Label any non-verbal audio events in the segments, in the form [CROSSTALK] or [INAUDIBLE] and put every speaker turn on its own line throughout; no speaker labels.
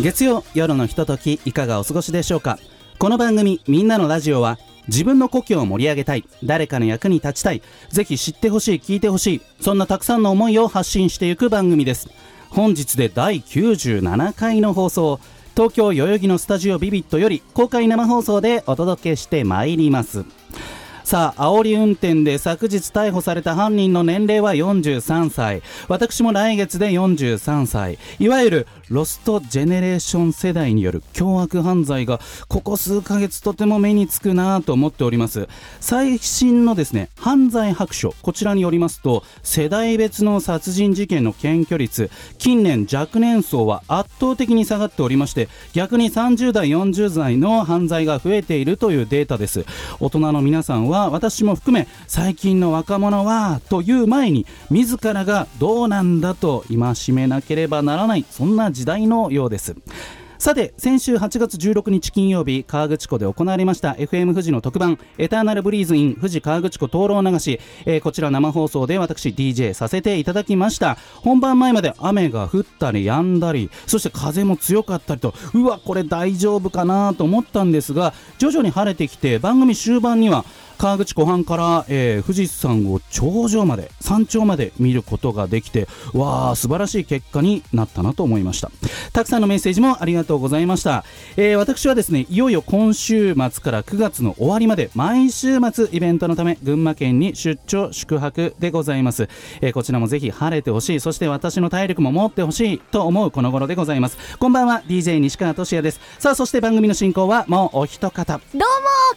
月曜夜のひとときいかがお過ごしでしょうか？この番組「みんなのラジオは」自分の故郷を盛り上げたい誰かの役に立ちたいぜひ知ってほしい聞いてほしいそんなたくさんの思いを発信していく番組です。本日で第97回の放送東京代々木のスタジオビビットより公開生放送でお届けしてまいります。さあ煽り運転で昨日逮捕された犯人の年齢は43歳。私も来月で43歳。いわゆるロストジェネレーション世代による凶悪犯罪がここ数ヶ月とても目につくなと思っております。最新のですね犯罪白書こちらによりますと世代別の殺人事件の検挙率近年若年層は圧倒的に下がっておりまして逆に30代40代の犯罪が増えているというデータです。大人の皆さんは私も含め最近の若者はという前に自らがどうなんだと戒めなければならないそんな時代のようです。さて先週8月16日金曜日河口湖で行われました FM 富士の特番エターナルブリーズイン富士河口湖灯籠流し、えーこちら生放送で私 DJ させていただきました。本番前まで雨が降ったり止んだりそして風も強かったりとうわこれ大丈夫かなと思ったんですが徐々に晴れてきて番組終盤には河口湖畔から、えー富士山を頂上まで山頂まで見ることができてわあ素晴らしい結果になったなと思いました。たくさんのメッセージもありがとうございました、えー私はですねいよいよ今週末から9月の終わりまで毎週末イベントのため群馬県に出張宿泊でございます、えーこちらもぜひ晴れてほしい。そして私の体力も持ってほしいと思うこの頃でございます。こんばんは DJ 西川俊也です。さあそして番組の進行はもうお一方。
どうも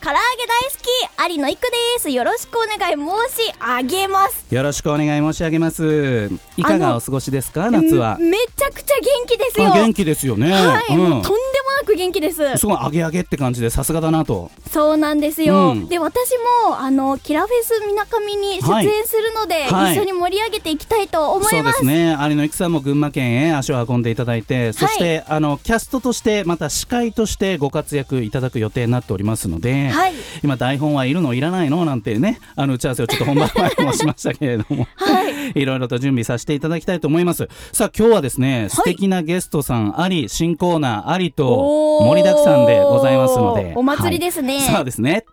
唐揚げ大好き有野育です。よろしくお願い申し上げます。
よろしくお願い申し上げます。いかがお過ごしですか？夏は。
めちゃくちゃ元気ですよ。
あ元気ですよね、
はい、
うん。
とんでく元気です。
すごいアゲアゲって感じでさすがだなと。
そうなんですよ、
うん。
で私もあのキラフェスみなかみに出演するので、
はい。
一緒に盛り上げていきたいと思
そ
いうま
ですすね。有野育さんも群馬県へ足を運んでいただいてそして、あのキャストとしてまた司会としてご活躍いただく予定になっておりますので、
はい。
今台本はいるのいらないのなんてねあの打ち合わせをちょっと本番前もしましたけれども。
はい
いろいろと準備させていただきたいと思います。さあ今日はですね、素敵なゲストさんあり新コーナーありと盛りだくさんでございますので。
お祭りですね。
はい。そうですね。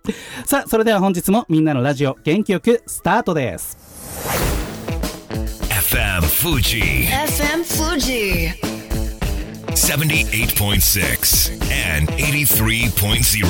さあそれでは本日もみんなのラジオ元気よくスタートです。
FM Fuji
FM Fuji
78.6 and 83.0.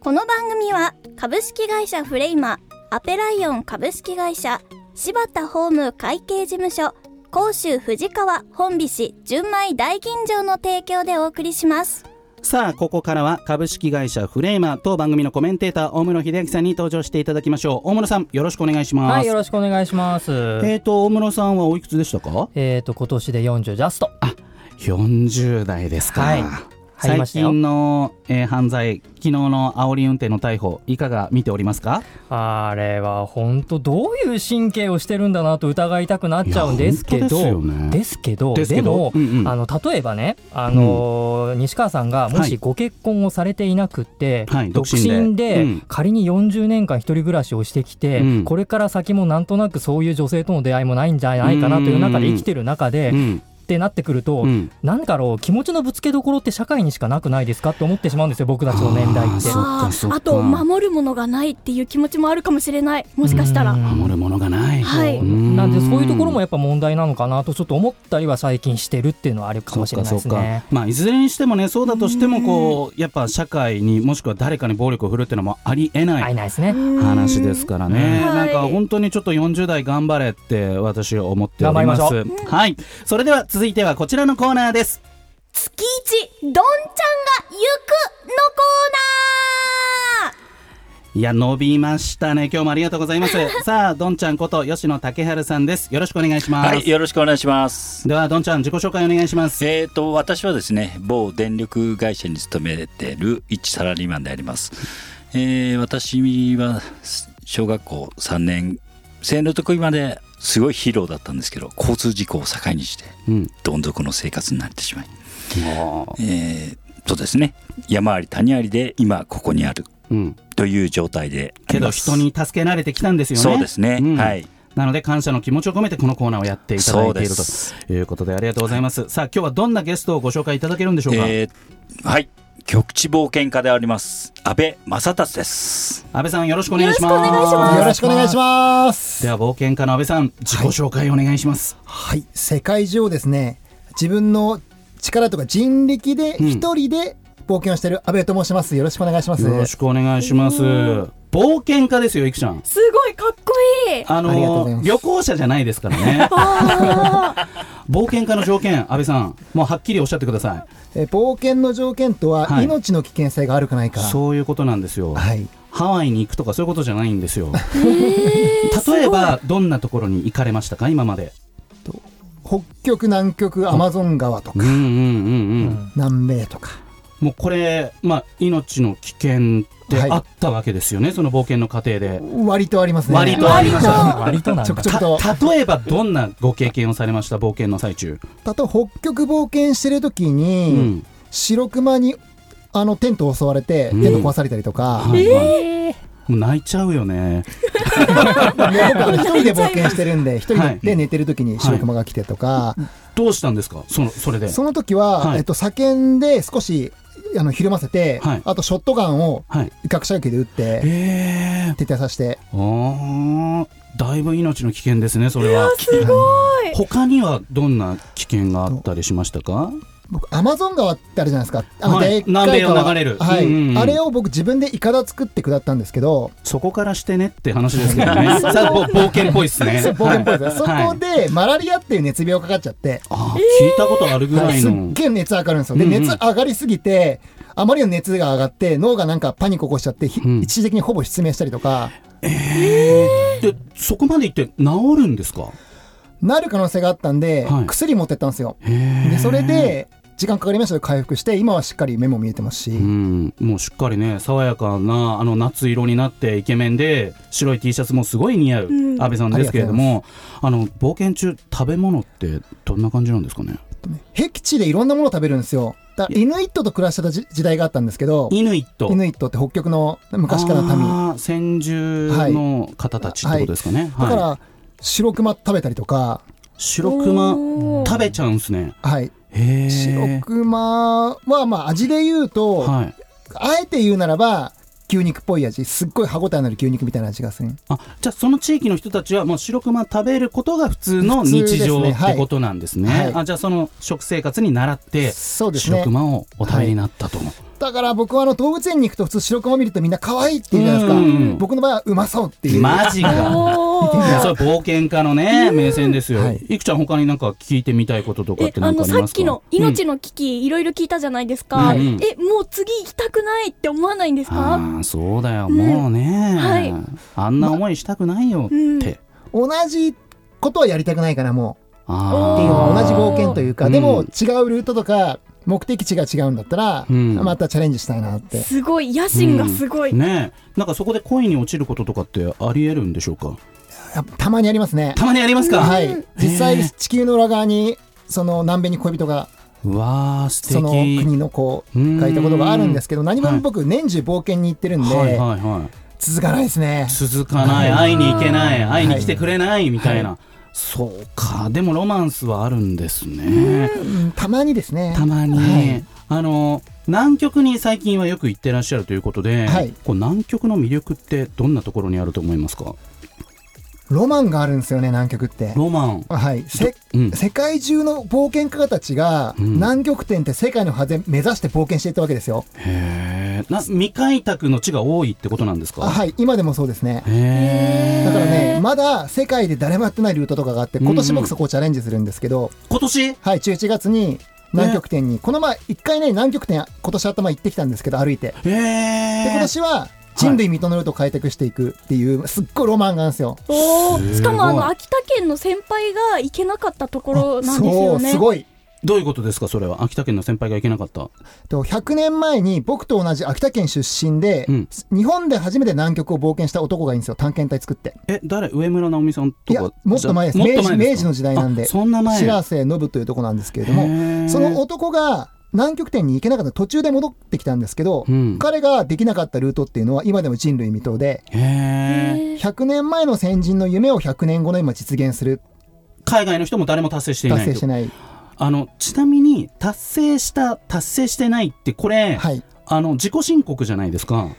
この番組は株式会社フレイマアペライオン株式会社柴田ホーム会計事務所甲州藤川本菱純米大吟醸の提供でお送りします。
さあここからは株式会社フレーマー当番組のコメンテーター大室秀明さんに登場していただきましょう。大室さんよろしくお願いします、
はい、よろしくお願いします。
えーと大室さんはおいくつでしたか？
えっ、と、今年で40ジャスト。
40代ですか、
はい
最近の、えー犯罪昨日の煽り運転の逮捕いかが見ておりますか？
あれは本当どういう神経をしてるんだなと疑いたくなっちゃうんですけど、
ね。
ですけど、
で
も、
うんうん。
あの例えばね、あのー西川さんがも
はい
しご結婚をされていなくって、
はい。
独
独身で
仮に40年間一人暮らしをしてきて、
うん。
これから先もなんとなくそういう女性との出会いもないんじゃないかなという中で生きてる中で、
うん
ってなってくると、
うん。
なんだろう気持ちのぶつけどころって社会にしかなくないですかって思ってしまうんですよ僕たちの年代って。
あ
と守るものがないっていう気持ちもあるかもしれない。もしかしたら。
うん。
守るものがない、
はい
うん
なんでそういうところもやっぱ問題なのかなとちょっと思ったりは最近してるっていうのはあるかもしれないですね。
か。まあいずれにしてもねそうだとしてもこうやっぱ社会にもしくは誰かに暴力を振るっていうのもありえない。話ですからね、
うん。
なんか
はい。
本当にちょっと40代頑張れって私は思っております。はい。それでは続いてはこちらのコーナーです。
月一どんちゃんが行くのコーナー
いや伸びましたね。今日もありがとうございます。[LAUGHS] さあどんちゃんこと吉野武春さんです。よろしくお願いします、
はい、よろしくお願いします。
ではどんちゃん自己紹介お願いします。
えー、と私はですね某電力会社に勤めてる一サラリーマンであります。えー、私は小学校3年生の時まですごいヒーローだったんですけど交通事故を境にして
うん。
どん底の生活になってしまい、えー、とですね山あり谷ありで今ここにある。
うん
という状態であ
けど。人に助けられてきたんですよね。
そうですね、
うん。
はい。
なので感謝の気持ちを込めてこのコーナーをやっていただいているということでありがとうございます。さあ今日はどんなゲストをご紹介いただけるんでしょうか、
えー、はい。局地冒険家であります安倍正達です。
安倍さんよろしくお願いします。
よろしくお願いします。
では冒険家の安倍さん自己紹介お願いします、
はい、世界中をですね、自分の力とか人力で
うん。
一人で冒険をしている安倍と申します。よろしくお願いします。
よろしくお願いします。冒険家ですよいくちゃん。
すごいかっこいい。
あの旅行者じゃないですからね。
あ [LAUGHS]
冒険家の条件安倍さんもうはっきりおっしゃってくださ
えー冒険の条件とは、
はい。
命の危険性があるかない
い
か。
そういうことなんですよ、
はい。
ハワイに行くとかそういうことじゃないんですよ。[LAUGHS] 例えばどんなところに行かれましたか今まで？
北極、南極、アマゾン川とか、
うんうんうんうん。
南米とか。
もうこれまあ命の危険って
はい
あったわけですよね、その冒険の過程で。
割とありますね。
割とありました
割となんだ。
ちょくちょくと。
た例えばどんなご経験をされました冒険の最中、
例えば北極冒険してる時
う
に、
ん。
白熊にあのテントを襲われて、
うん。
テント壊されたりとか、
はいはい。もう泣いちゃうよね。[LAUGHS]
一人で冒険してるんで、一人で寝てる時に白熊が来てとか、
どうしたんですか？そのそれで。
その時は、
はい。
えっと、叫んで少しあのひるませて、
はい。
あとショットガンを
はい。
威嚇射撃で撃って
ええ。
徹底させて。
あーだいぶ命の危険ですねそれは。
すごい。
他にはどんな危険があったりしましたか？
僕アマゾン川ってあるじゃないですか。あの
はい。南米を
川
流れる。
はい。
うんうんうん。
あれを僕自分でイカダ作って下ったんですけど、
そこからしてねって話ですけどね。冒険っぽいですね。
冒険っぽいです。ね、
はい。
そこでマラリアっていう熱病かかっちゃって、
聞いたことあるぐら
はいすっ
いの、
げえ熱上がるんですよ。で、
うんうん。
熱上がりすぎてあまりの熱が上がって脳がなんかパニック起こしちゃって、ひ
うん。
一時的にほぼ失明したりとか。
でそこまで行って治るんですか？
なる可能性があったんで、
はい。
薬持ってったんですよ。
へ
でそれで時間かかりましたけど回復して今はしっかり目も見えてますし、
うん、もうしっかりね爽やかなあの夏色になってイケメンで白い T シャツもすごい似合う
うん。
安倍さんですけれども、あの冒険中食べ物ってどんな感じなんですかね？
僻地でいろんなものを食べるんですよ。だイヌイットと暮らしてた時時代があったんですけど
イヌイット。
イヌイットって北極の昔からの民。
先住の方たちってことですかね、
だか
はい
ら白熊食べたりとか、
白熊食べちゃうんすね。
はい、白熊はまあ味で言うと、
はい。
あえて言うならば牛肉っぽい味すっごい歯ごたえのある牛肉みたいな味がする。
あじゃあその地域の人たちはもう白熊食べることが普通の日常ってことなんですね。
はい。
あじゃあその食生活に習って
そうですね。
白熊をお食べになったと、
だから僕はあの動物園に行くと普通白熊見るとみんな可愛いって言うじゃないですか、
うんうん
僕の場合はうまそうっていう。
マジか。[LAUGHS] それ冒険家のね名線ですよ、
はい。
い、くちゃん他になんか聞いてみたいこととかっ
え
て
あのさっきの命の危機いろいろ聞いたじゃないですか、
はい
えもう次行きたくないって思わないんです
あ
か？
あそうだよ。もうね、
はい。
あんな思いしたくないよ。って、
うん
同じことはやりたくないかなもう。っていう同じ冒険というか、
うん。
でも違うルートとか目的地が違うんだったら、
うん。
またチャレンジしたいなって。
すごい。野心がすごい、
ね。えなんかそこで恋に落ちることとかってありえるんでしょうか？
たまにありますね。
たまにありますか、
はい。実際に地球の裏側にその南米に恋人が
うわー素敵。
その国の子がいたことがあるんですけど何
はい
も僕年中冒険に行ってるんで、
はい。はいはい
続かないですね。
続かない。会いに行けない。会いに来て
はい
くれないみたいな、
は
そうか。でもロマンスはあるんですね。
うんたまにですね。
たまに、
はい。
あの南極に最近はよく行ってらっしゃるということで、
はい。
こう南極の魅力ってどんなところにあると思いますか？
ロマンがあるんですよね南極って。
ロマン、
はい。せ
うん、
世界中の冒険家たちが、
うん。
南極点って世界の果て目指して冒険していったわけですよ。
へえな未開拓の地が多いってことなんですか？
あはい。今でもそうですね。
へえ
だからねまだ世界で誰もやってないルートとかがあって今年僕そこをチャレンジするんですけど、
今年？
はい11月に南極点に、この前一回ね南極点今年頭行ってきたんですけど歩いて。
へ
で今
え
年は人類認めると開拓していくっていうすっごいロマンがあるんですよ。
おーしかもあの秋田県の先輩が行けなかったところなんです
そう
よね
すごい。
どういうことですかそれは？秋田県の先輩が行けなかった。
と100年前に僕と同じ秋田県出身で、
うん。
日本で初めて南極を冒険した男がいいんですよ。探検隊作って。
え誰？上村直美さんとか？
いやもっと前です。
じゃもっと前ですか？
明治明治の時代なんで
あそんな前。
白瀬信というとこなんですけれど
へ
も
ー。
その男が南極点に行けなかった途中で戻ってきたんですけど、
うん。
彼ができなかったルートっていうのは今でも人類未踏で
へえ
100年前の先人の夢を100年後の今実現する。
海外の人も誰も達成していないと。
達成してない。
あのちなみに達成した達成してないってこれ、
はい。
あの自己申告じゃないですか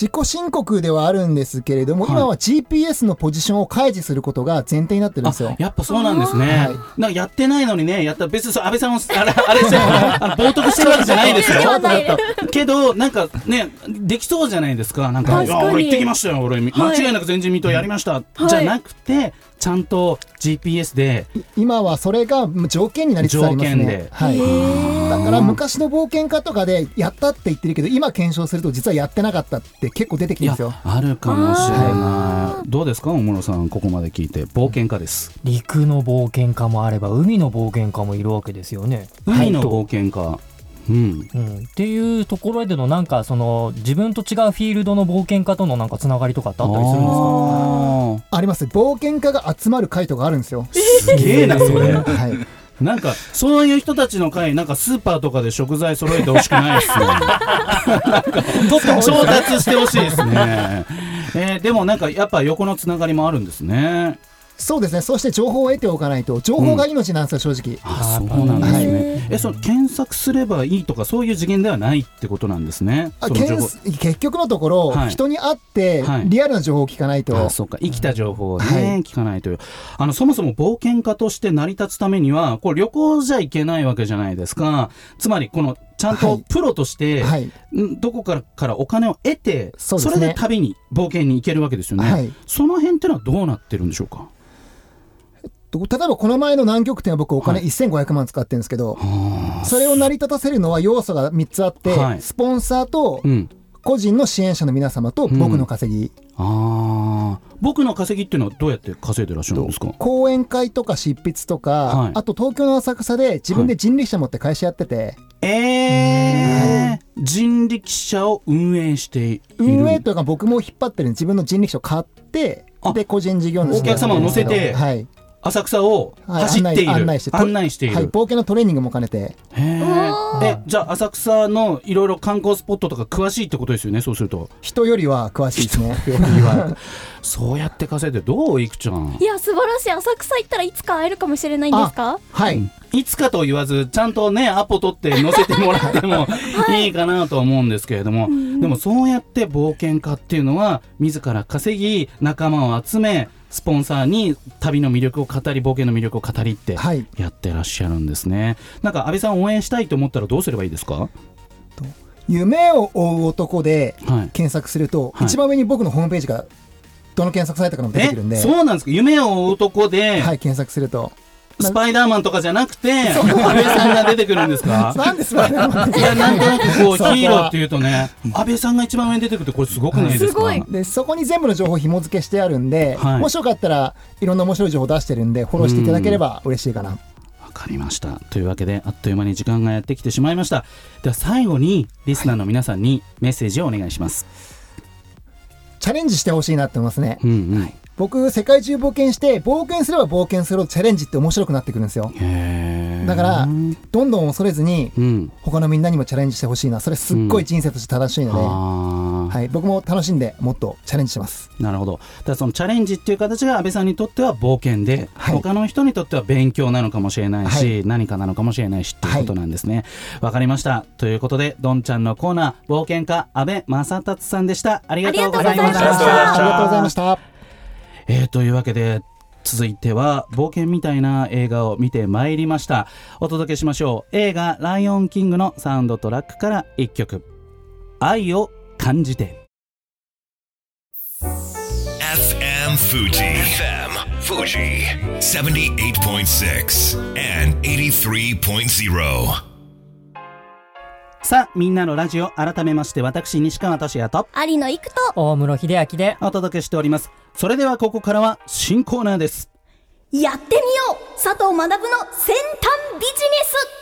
自己申告ではあるんですけれども、
はい。
今は GPS のポジションを開示することが前提になってるん
あ
ですよ。
やっぱそうなんですね、
はい。
なんかやってないのにねやったら別に安倍さんもあれあれして冒涜してるわけじゃないですよけどなんかねできそうじゃないですかなんか
確か
俺行ってきましたよ俺、間違いなく前人未到やりました、じゃなくてちゃんと GPS で。
今はそれが条件になりつつあります
条件で。
ね。はい。だから昔の冒険家とかでやったって言ってるけど今検証すると実はやってなかったって結構出てきて
いや
るんですよ。
あるかもしれない。どうですか？大室さんここまで聞いて。冒険家です。
陸の冒険家もあれば海の冒険家もいるわけですよね。
海の冒険家うん。
うん、っていうところでのなんかその自分と違うフィールドの冒険家とのなんかつながりとかってあったりするんですか？
あ
あります。冒険家が集まる会とかあるんですよ。
ー。すげえなそれ。
はい。
なんかそういう人たちの会なんかスーパーとかで食材揃えてほしくないですね。調達してほしいですね、[LAUGHS] えーでもなんかやっぱ横のつながりもあるんですね
そうですね。そして情報を得ておかないと、情報が命なんですよ、正直。
あそうなんですね、えその検索すればいいとかそういう次元ではないってことなんですね。
あ結局のところ、
はい。
人に会って
はい。
リアルな情報を聞かないと、
あそうか生きた情報をね、
はい。
聞かないという。あのそもそも冒険家として成り立つためにはこれ旅行じゃいけないわけじゃないですか。つまりこのちゃん
はい。
とプロとして、
はい。
んどこからからお金を得て
そ
れで旅に冒険に行けるわけですよね、
はい。
その辺ってのはどうなってるんでしょうか？
と例えばこの前の南極点は僕お金
はい。
1500万使ってるんですけど、
あ。
それを成り立たせるのは要素が3つあって、
はい。
スポンサーと
うん。
個人の支援者の皆様と僕の稼ぎ、
あー。僕の稼ぎっていうのはどうやって稼いでらっしゃるんですか？
講演会とか執筆とか、
はい。
あと東京の浅草で自分で人力車持って会社やってて、
えー。人力車を運営している。
運営というか僕も引っ張ってるんで自分の人力車を買って
あ。
で個人事業主
お客様を乗せて。
はい、
浅草を
はい
走っている、
案内して
案内している、
はい、冒険のトレーニングも兼ねて。
えじゃあ浅草のいろいろ観光スポットとか詳しいってことですよねそうすると。
人よりは詳しいですね。[LAUGHS]
そうやって稼いでどういくちゃん？
いや素晴らしい。浅草行ったらいつか会えるかもしれないんですか？
はい、
いつかと言わずちゃんとねアポ取って載せてもらってもいいかなと思うんですけれども、でもそうやって冒険家っていうのは自ら稼ぎ仲間を集めスポンサーに旅の魅力を語り冒険の魅力を語りって
はい。
やってらっしゃるんですね、なんか安倍さん応援したいと思ったらどうすればいいですか？
夢を追う男で
はい。
検索すると、
はい。
一番上に僕のホームページがどの検索サイトからも出てくるんで、
え？そうなんですか？夢を追う男で、
はい、検索すると。
スパイダーマンとかじゃなくて安倍さんが出てくるんですか？
なんでスパイダーマン
いやなんとなくこうヒーローっていうとね安倍さんが一番上に出てくるってこれすごくないですか？
すごい。
でそこに全部の情報紐付けしてあるんで、
はい。
もしよかったらいろんな面白い情報出してるんでフォローしていただければ嬉しいかな。
わかりました。というわけであっという間に時間がやってきてしまいました。では最後にリスナーの皆さんにメッセージをお願いします、
チャレンジしてほしいなって思いますね。
うんうん
僕世界中冒険して冒険すれば冒険するほどチャレンジって面白くなってくるんですよ。だからどんどん恐れずに
うん。
他のみんなにもチャレンジしてほしいな。それすっごい人生として正しいので、
あー
はい、僕も楽しんでもっとチャレンジします。
なるほど。だからそのチャレンジっていう形が安倍さんにとっては冒険で、
はい。
他の人にとっては勉強なのかもしれないし、
は
何かなのかもしれないしっていうことなんですね。わ、かりました。ということでどんちゃんのコーナー冒険家安倍正達さんでした。ありがとうございました。
ありがとうございました
えー、というわけで続いては冒険みたいな映画を見てまいりましたお届けしましょう映画「ライオンキング」のサウンドトラックから一曲「愛を感じて」
FM Fuji. FM Fuji. 78.6 and 83.0.
さあみんなのラジオ改めまして私西川俊也と
有野育と
大室秀明で
お届けしております。それではここからは新コーナーです。
やってみよう。佐藤学の先端ビジネス。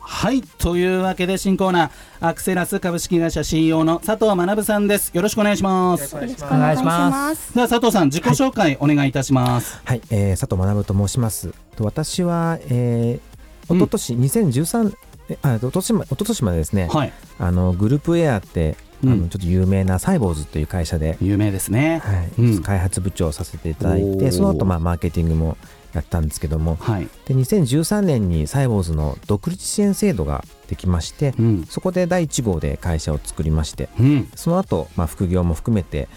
はいというわけで新コーナー。アクセラス株式会社 CEO の佐藤学さんです。よろしくお願いします。
よろしくお
願いしま
ます。
では佐藤さん自己紹介お願いいたします、
はい、えー、佐藤学と申します。と私は、えー、一昨年2013、えあ、一昨年ま一昨年までですね、
はい。
あのグループエアって、
うん。
あのちょっと有名なサイボーズという会社で、
有名ですね。
はい。
うん。
開発部長をさせていただいて、その後まあマーケティングもやったんですけども、
はい。
で2013年にサイボーズの独立支援制度ができまして、
うん。
そこで第1号で会社を作りまして、
うん。
その後、まあ副業も含めて、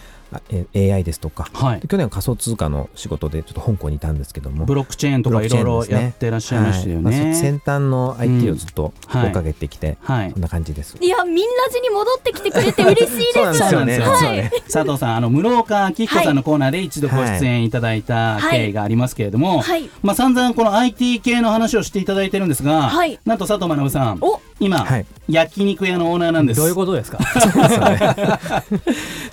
AI ですとか、
はい。
で去年は仮想通貨の仕事でちょっと香港にいたんですけども、
ブロックチェーンとかいろいろやってらっしゃいましたよ
はい。まあ先端の IT をずっと
はい。
追いかけてきて、
はい。
そんな感じです。
いやみんなじに戻ってきてくれて嬉しいです
そうなんですよ。ね。ね
佐藤さんあの室岡明彦さんのコーナーで一度ご出演いただいた経緯がありますけれども、
はい。
まあ散々この IT 系の話をしていただいてるんですが、
はい。
なんと佐藤学さん
お。
今、
はい
焼肉屋のオーナーなんです。
どういうことですか？[LAUGHS]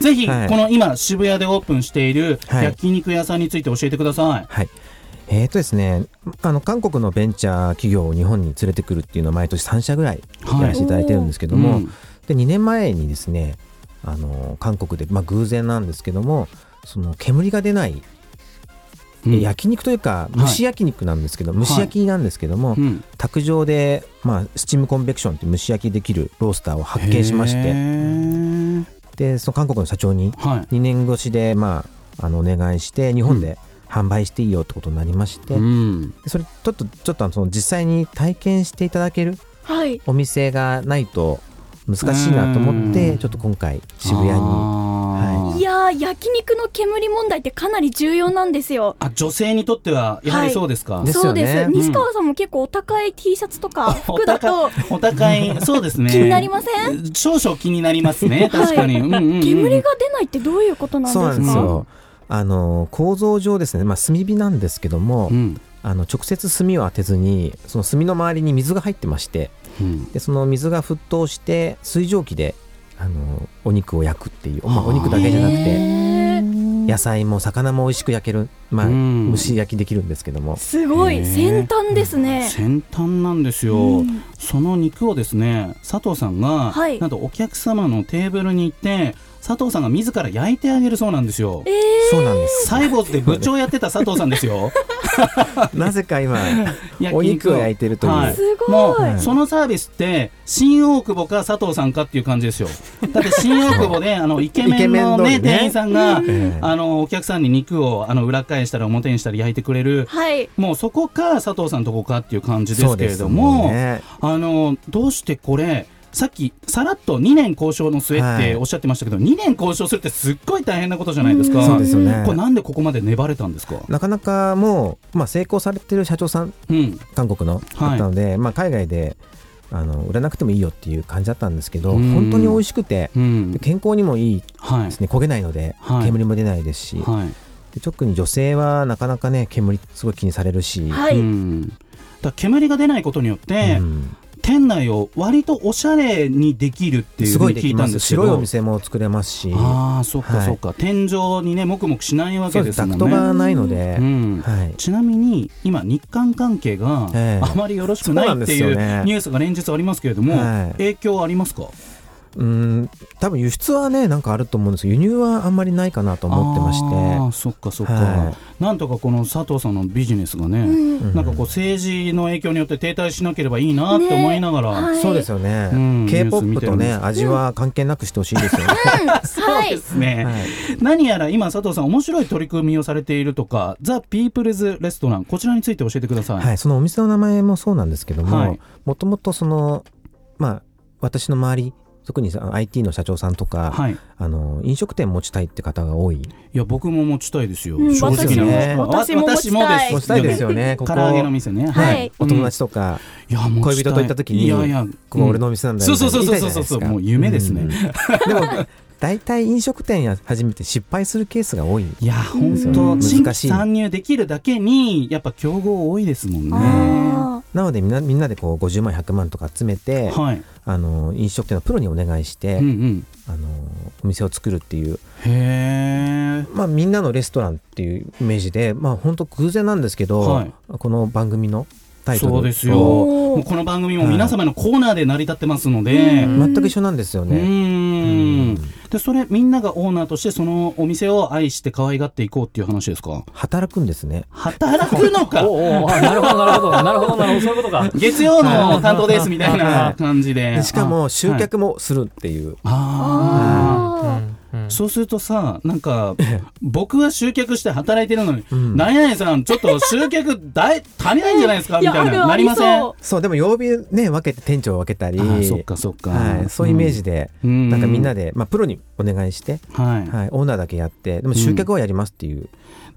ぜひ、
はい。
この今渋谷でオープンしている
はい。
焼肉屋さんについて教えてください、
はい。えーとですね、あの韓国のベンチャー企業を日本に連れてくるっていうのを毎年3社ぐらい
はい。
やらせていただいてるんですけども、
うん。
で2年前にですね、あの韓国で、まあ、偶然なんですけども、その煙が出ない、焼肉というか蒸し焼肉なんですけど、蒸し焼きなんですけども、
うん。
卓上で、まあ、スチームコンベクションって蒸し焼きできるロースターを発見しまし
へ
て
ー。
でその韓国の社長に
はい。
2年越しで、まあ、あのお願いして日本で販売していいよってことになりまして、
うん。
でそれちょっとちょっとその実際に体験していただける
はい。
お店がないと難しいなと思っ
うん。
てちょっと今回渋谷に
あー。
い。やー焼肉の煙問題ってかなり重要なんですよ。
あ女性にとってはやはりそうですか、
ですよね。
そうです、
うん。
西川さんも結構お高い T シャツとか [LAUGHS]
お
服だと
高お高いそうですね。
気になりませ
ん？少々気になりますね。確かに、うんうんうん。
煙が出ないってどういうことなんですか？
そうなんですよあの構造上ですね、まあ、炭火なんですけども、
うん。
あの直接炭を当てずにその炭の周りに水が入ってまして
うん。
でその水が沸騰して水蒸気であのお肉を焼くっていう、まあ、お肉だけじゃなくて野菜も魚も美味しく焼ける、まあ、
うん。
蒸し焼きできるんですけども。
すごい。先端ですね。
先端なんですよ、
うん。
その肉をですね佐藤さんが、
はい。
なんとお客様のテーブルに行って佐藤さんが自ら焼いてあげるそうなんですよ。
えー。
そうなんです。
サイボーズで部長やってた佐藤さんですよ。[LAUGHS]
なぜか今
焼
お肉を焼いてるという、
はい。
すごい。
もう、
はい
そのサービスって新大久保か佐藤さんかっていう感じですよ。だって新大久保であのイケメンのね店員さんが、
ええ。
あのお客さんに肉をあの裏返したり表にしたり焼いてくれる。
はい。
もうそこか佐藤さんとこかっていう感じですけれども、
ね。
あのどうしてこれさっきさらっと2年交渉の末っ
はい
ておっしゃってましたけど、2年交渉するってすっごい大変なことじゃないですか。
そうですよね
これなんでここまで粘れたんですか？
なかなかもう、まあ、成功されてる社長さん
うん。
韓国のだったので、まあ、海外であの売らなくてもいいよっていう感じだったんですけど
うん
本当に美味しくて。健康にもいい
はい
です。ね焦げないので、
はい
煙も出ないですし、
はい。
で特に女性はなかなかね煙すごい気にされるし、
はい、
うん。だ煙が出ないことによって、
うん
店内を割とおしゃれにできるっていう
す
ふうに聞いたんですけど。
白いお店も作れますし。
ああ、そっか
はい。
そっか。天井にね、もくもくしないわけですすもんね。
ダクトがないので、
うん。
はい、
ちなみに今日韓関係が
ええ。
あまりよろしくないっていうニュースが連日ありますけれども、
はい。
影響ありますか？
うん多分輸出はねなんかあると思うんですけど輸入はあんまりないかなと思ってまして。
あーそっかそっか、
は
なんとかこの佐藤さんのビジネスがね、
うん。
なんかこう政治の影響によって停滞しなければいいなって思いながら、
ねはい
そうですよね、
うん
k p o p とね味は関係なくしてほしいですよね、
はい。[LAUGHS]
ですね、
はい。
何やら今佐藤さん面白い取り組みをされているとかザ・ピープルズ・レストランこちらについて教えてください、
はい、そのお店の名前もそうなんですけど
はい。
ももともとそのまあ私の周り特にさ IT の社長さんとか、
はい、い
あの飲食店持ちたいって方が多い。
や僕も持ちたいですよ、
うん
正直な
私も
私も持ちたい。
持ちたいですよねここ。
唐揚げの店ね。
はい。
お友達とか、
いや持ちたい。
恋人と行った時に
いやいや
ここ俺のお店なんだよ
そうそうそうそうそうそう。もう夢ですね、
うん。でも大体飲食店や始めて失敗するケースが多い。
いや本
ですよ
当
ね。
新規
難しい。
参入できるだけにやっぱ競合多いですもんね。
あ
なのでみんなみんなでこう50万100万とか集めて、
はい。
あの飲食店のプロにお願いして、
うんうん。
あのお店を作るっていう、
へえ
まあ、みんなのレストランっていうイメージでまあ本当偶然なんですけど、
はい。
この番組のタイトル
そうですよ。この番組も皆様のコーナーで成り立ってますので、
全く一緒なんですよ
う
ね。
ーんでそれみんながオーナーとしてそのお店を愛して可愛がっていこうっていう話ですか？
働くんですね。
働くのか？
なるほどなるほど。なるほど [LAUGHS] なるほどそういうことか
月曜の担当ですみたいな感じで。
でしかも
あ
集客もするっていう。
あー。
うんうん。
そうするとさなんか僕は集客して働いてるのに
ん。
何々さんちょっと集客大足りないんじゃないですか？みたいな。なりません？
そうでも曜日ね分けて店長を分けたり。
そっかそっか。
はい、そういうイメージで、
うん。
なんかみんなで、まあ、プロにお願いして、
はい。
はい、オーナーだけやってでも集客はやりますっていう、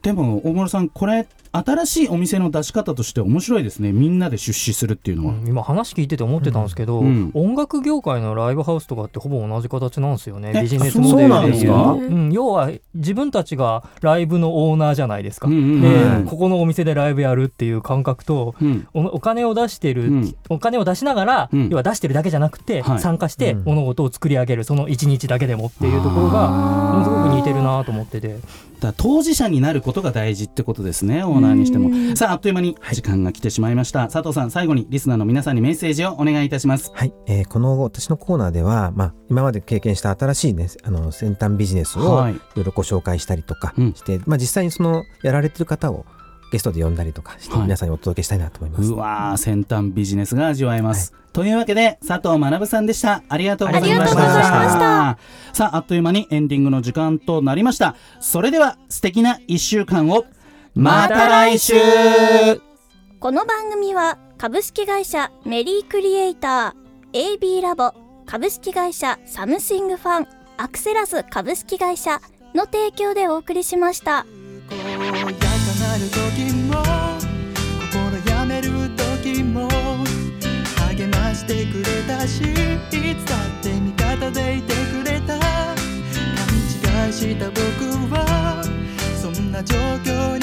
でも大室さんこれ新しいお店の出し方として面白いですね。みんなで出資するっていうのは、
うん今話聞いてて思ってたんですけど、
うん。
音楽業界のライブハウスとかってほぼ同じ形なんですよね。
え
ビジネス
あ
モデルでいう
そうなんですか
うん、要は自分たちがライブのオーナーじゃないですか、
うんうん
で、
うん。
ここのお店でライブやるっていう感覚と
うん。
おお金を出してる、
うん。
お金を出しながら、
うん。
要は出してるだけじゃなくて、
はい。
参加して
うん。
物事を作り上げるその一日だけでもっていうところがすごく似てるなと思ってて。
だ当事者になることが大事ってことですねオーナーにしても。さああっという間に時間が来てしまいました、佐藤さん最後にリスナーの皆さんにメッセージをお願いいたします。
はい、えーこの私のコーナーでは、まあ、今まで経験した新しい、ね、あの先端ビジネスを
はい。
いろいろご紹介したりとか
うん。
して、まあ、実際にそのやられてる方をゲストで呼んだりとかして、
はい。
皆さんにお届けしたいなと思います。
うわー先端ビジネスが味わえます、というわけで佐藤学さんでした。ありがとうございました。
ありがとうございました。
さああっという間にエンディングの時間となりました。それでは素敵な1週間をまた来週
この番組は株式会社メリークリエイター AB ラボ株式会社サムシングファンアクセラス株式会社の提供でお送りしました。
なる時も心やめる時も励ましてくれたしいつだって味方でいてくれた勘違いした僕はそんな状況に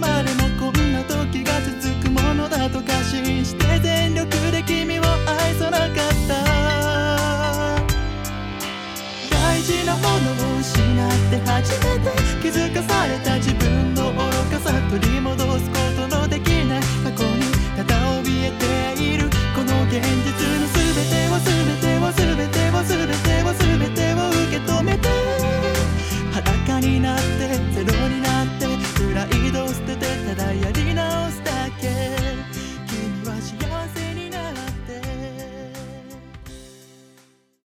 までもこんな時が続くものだと過信して全力で君を愛さなかった。大事なものを失って初めて気づかされた自分の愚かさ取り戻すことのできない。過去にただ怯えているこの現実の全てを全てを全てを全て